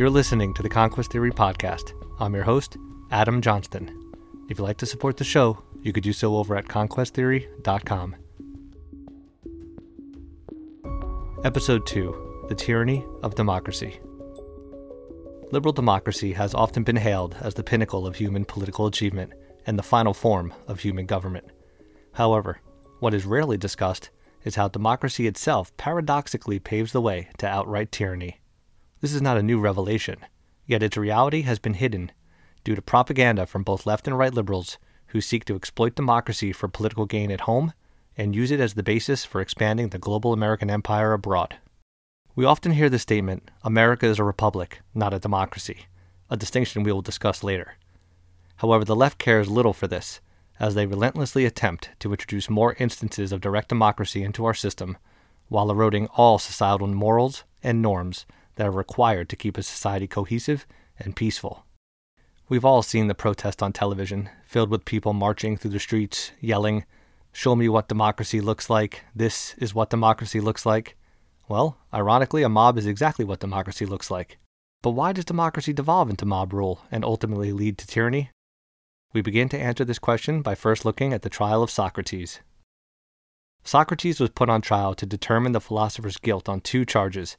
You're listening to the Conquest Theory Podcast. I'm your host, Adam Johnston. If you'd like to support the show, you could do so over at conquesttheory.com. Episode 2 The Tyranny of Democracy. Liberal democracy has often been hailed as the pinnacle of human political achievement and the final form of human government. However, what is rarely discussed is how democracy itself paradoxically paves the way to outright tyranny. This is not a new revelation, yet its reality has been hidden due to propaganda from both left and right liberals who seek to exploit democracy for political gain at home and use it as the basis for expanding the global American empire abroad. We often hear the statement America is a republic, not a democracy, a distinction we will discuss later. However, the left cares little for this, as they relentlessly attempt to introduce more instances of direct democracy into our system, while eroding all societal morals and norms that are required to keep a society cohesive and peaceful. We've all seen the protest on television, filled with people marching through the streets, yelling, Show me what democracy looks like. This is what democracy looks like. Well, ironically, a mob is exactly what democracy looks like. But why does democracy devolve into mob rule and ultimately lead to tyranny? We begin to answer this question by first looking at the trial of Socrates. Socrates was put on trial to determine the philosopher's guilt on two charges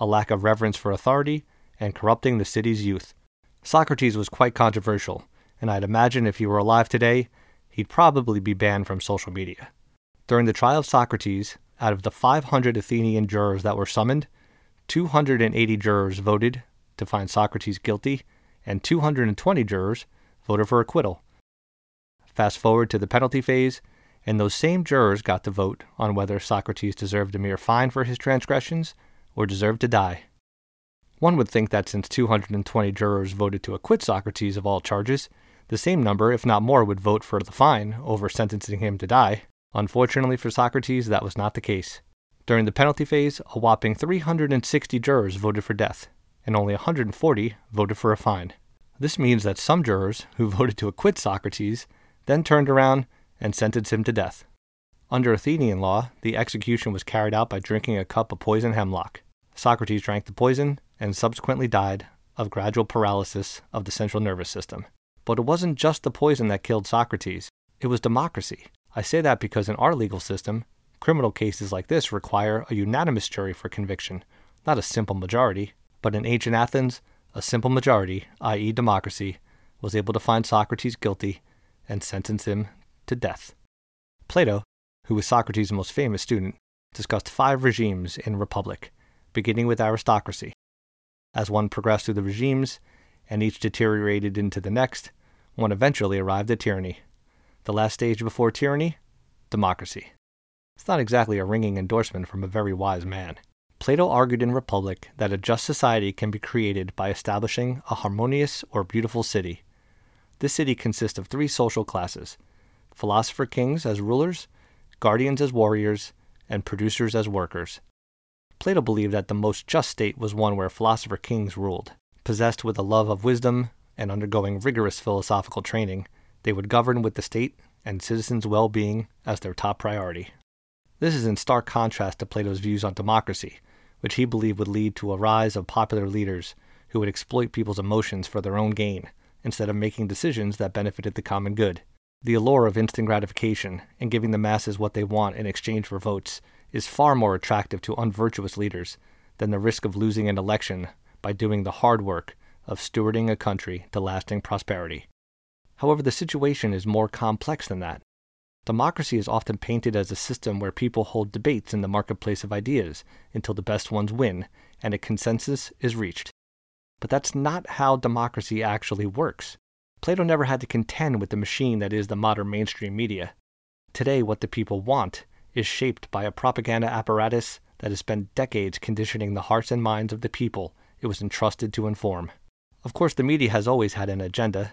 a lack of reverence for authority and corrupting the city's youth. Socrates was quite controversial, and I'd imagine if he were alive today, he'd probably be banned from social media. During the trial of Socrates, out of the 500 Athenian jurors that were summoned, 280 jurors voted to find Socrates guilty, and 220 jurors voted for acquittal. Fast forward to the penalty phase, and those same jurors got to vote on whether Socrates deserved a mere fine for his transgressions or deserved to die. One would think that since 220 jurors voted to acquit Socrates of all charges, the same number, if not more, would vote for the fine over sentencing him to die. Unfortunately for Socrates, that was not the case. During the penalty phase, a whopping 360 jurors voted for death, and only 140 voted for a fine. This means that some jurors who voted to acquit Socrates then turned around and sentenced him to death. Under Athenian law, the execution was carried out by drinking a cup of poison hemlock. Socrates drank the poison and subsequently died of gradual paralysis of the central nervous system. But it wasn't just the poison that killed Socrates, it was democracy. I say that because in our legal system, criminal cases like this require a unanimous jury for conviction, not a simple majority. But in ancient Athens, a simple majority, i.e., democracy, was able to find Socrates guilty and sentence him to death. Plato, who was Socrates' most famous student, discussed five regimes in Republic, beginning with aristocracy. As one progressed through the regimes, and each deteriorated into the next, one eventually arrived at tyranny. The last stage before tyranny? Democracy. It's not exactly a ringing endorsement from a very wise man. Plato argued in Republic that a just society can be created by establishing a harmonious or beautiful city. This city consists of three social classes philosopher kings as rulers, guardians as warriors, and producers as workers. Plato believed that the most just state was one where philosopher kings ruled. Possessed with a love of wisdom and undergoing rigorous philosophical training, they would govern with the state and citizens' well being as their top priority. This is in stark contrast to Plato's views on democracy, which he believed would lead to a rise of popular leaders who would exploit people's emotions for their own gain, instead of making decisions that benefited the common good. The allure of instant gratification and giving the masses what they want in exchange for votes is far more attractive to unvirtuous leaders than the risk of losing an election by doing the hard work of stewarding a country to lasting prosperity. However, the situation is more complex than that. Democracy is often painted as a system where people hold debates in the marketplace of ideas until the best ones win and a consensus is reached. But that's not how democracy actually works. Plato never had to contend with the machine that is the modern mainstream media. Today, what the people want is shaped by a propaganda apparatus that has spent decades conditioning the hearts and minds of the people it was entrusted to inform. Of course, the media has always had an agenda,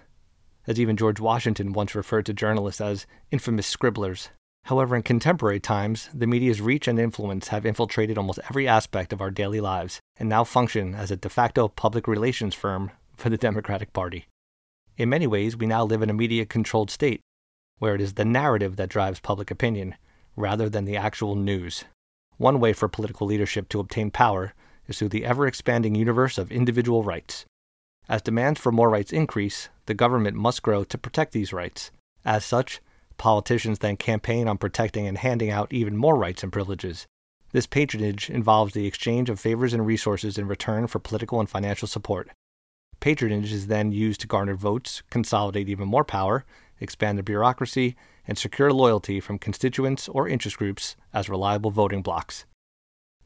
as even George Washington once referred to journalists as infamous scribblers. However, in contemporary times, the media's reach and influence have infiltrated almost every aspect of our daily lives and now function as a de facto public relations firm for the Democratic Party. In many ways, we now live in a media controlled state, where it is the narrative that drives public opinion, rather than the actual news. One way for political leadership to obtain power is through the ever expanding universe of individual rights. As demands for more rights increase, the government must grow to protect these rights. As such, politicians then campaign on protecting and handing out even more rights and privileges. This patronage involves the exchange of favors and resources in return for political and financial support. Patronage is then used to garner votes, consolidate even more power, expand the bureaucracy, and secure loyalty from constituents or interest groups as reliable voting blocs.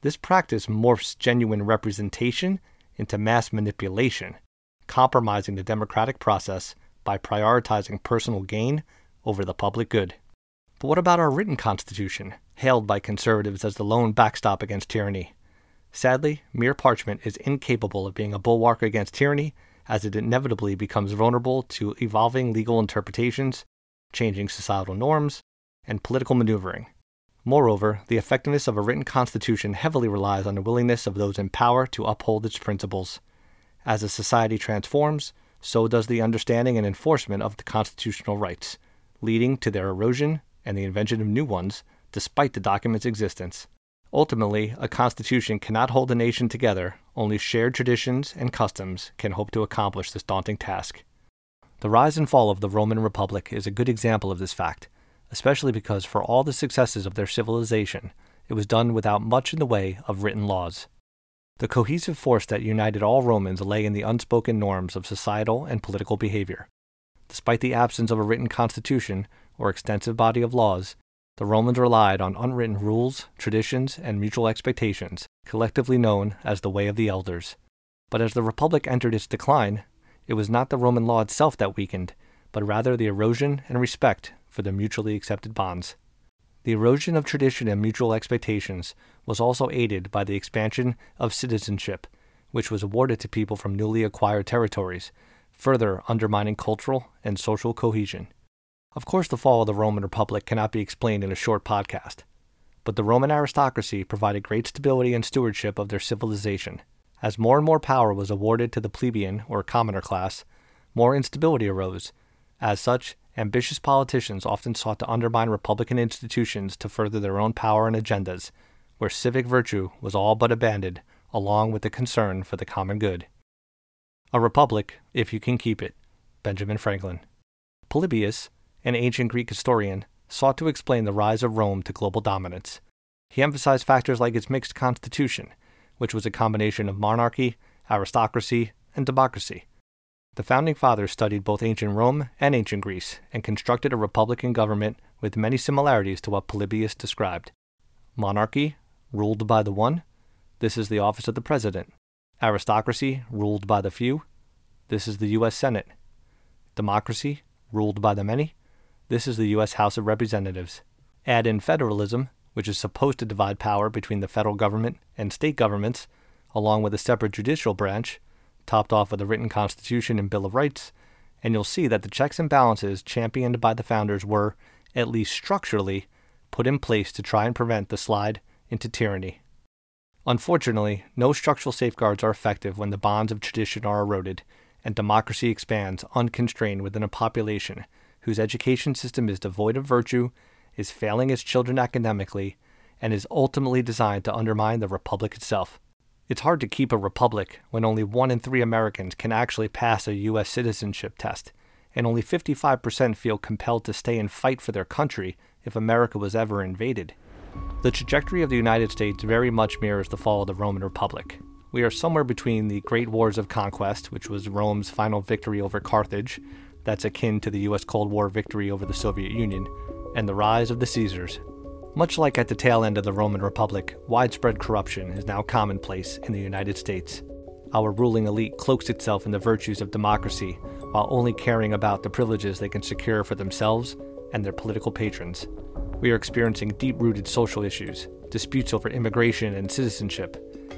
This practice morphs genuine representation into mass manipulation, compromising the democratic process by prioritizing personal gain over the public good. But what about our written constitution, hailed by conservatives as the lone backstop against tyranny? Sadly, mere parchment is incapable of being a bulwark against tyranny, as it inevitably becomes vulnerable to evolving legal interpretations, changing societal norms, and political maneuvering. Moreover, the effectiveness of a written constitution heavily relies on the willingness of those in power to uphold its principles. As a society transforms, so does the understanding and enforcement of the constitutional rights, leading to their erosion and the invention of new ones, despite the document's existence. Ultimately, a constitution cannot hold a nation together, only shared traditions and customs can hope to accomplish this daunting task. The rise and fall of the Roman Republic is a good example of this fact, especially because for all the successes of their civilization, it was done without much in the way of written laws. The cohesive force that united all Romans lay in the unspoken norms of societal and political behavior. Despite the absence of a written constitution or extensive body of laws, the Romans relied on unwritten rules, traditions, and mutual expectations, collectively known as the Way of the Elders. But as the Republic entered its decline, it was not the Roman law itself that weakened, but rather the erosion and respect for the mutually accepted bonds. The erosion of tradition and mutual expectations was also aided by the expansion of citizenship, which was awarded to people from newly acquired territories, further undermining cultural and social cohesion. Of course, the fall of the Roman Republic cannot be explained in a short podcast, but the Roman aristocracy provided great stability and stewardship of their civilization. As more and more power was awarded to the plebeian or commoner class, more instability arose. As such, ambitious politicians often sought to undermine republican institutions to further their own power and agendas, where civic virtue was all but abandoned, along with the concern for the common good. A republic, if you can keep it. Benjamin Franklin. Polybius, an ancient Greek historian, sought to explain the rise of Rome to global dominance. He emphasized factors like its mixed constitution, which was a combination of monarchy, aristocracy, and democracy. The founding fathers studied both ancient Rome and ancient Greece and constructed a republican government with many similarities to what Polybius described. Monarchy, ruled by the one, this is the office of the president. Aristocracy, ruled by the few, this is the U.S. Senate. Democracy, ruled by the many, this is the U.S. House of Representatives. Add in federalism, which is supposed to divide power between the federal government and state governments, along with a separate judicial branch, topped off with a written constitution and Bill of Rights, and you'll see that the checks and balances championed by the founders were, at least structurally, put in place to try and prevent the slide into tyranny. Unfortunately, no structural safeguards are effective when the bonds of tradition are eroded and democracy expands unconstrained within a population whose education system is devoid of virtue, is failing its children academically, and is ultimately designed to undermine the republic itself. It's hard to keep a republic when only one in three Americans can actually pass a U.S. citizenship test, and only 55% feel compelled to stay and fight for their country if America was ever invaded. The trajectory of the United States very much mirrors the fall of the Roman Republic. We are somewhere between the Great Wars of Conquest, which was Rome's final victory over Carthage, that's akin to the US Cold War victory over the Soviet Union, and the rise of the Caesars, much like at the tail end of the Roman Republic, widespread corruption is now commonplace in the United States. Our ruling elite cloaks itself in the virtues of democracy while only caring about the privileges they can secure for themselves and their political patrons. We are experiencing deep rooted social issues, disputes over immigration and citizenship,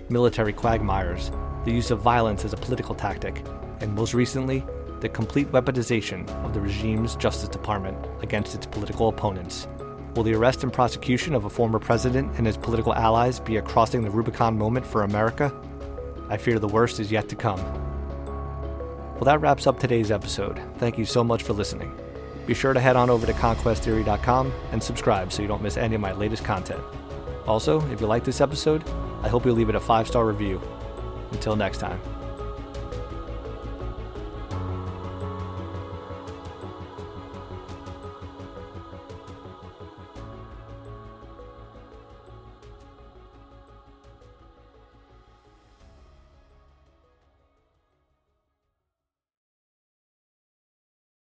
military quagmires, the use of violence as a political tactic, and most recently, the complete weaponization of the regime's Justice Department against its political opponents. Will the arrest and prosecution of a former president and his political allies be a crossing the Rubicon moment for America? I fear the worst is yet to come. Well, that wraps up today's episode. Thank you so much for listening. Be sure to head on over to conquesttheory.com and subscribe so you don't miss any of my latest content. Also, if you like this episode, I hope you'll leave it a five star review. Until next time.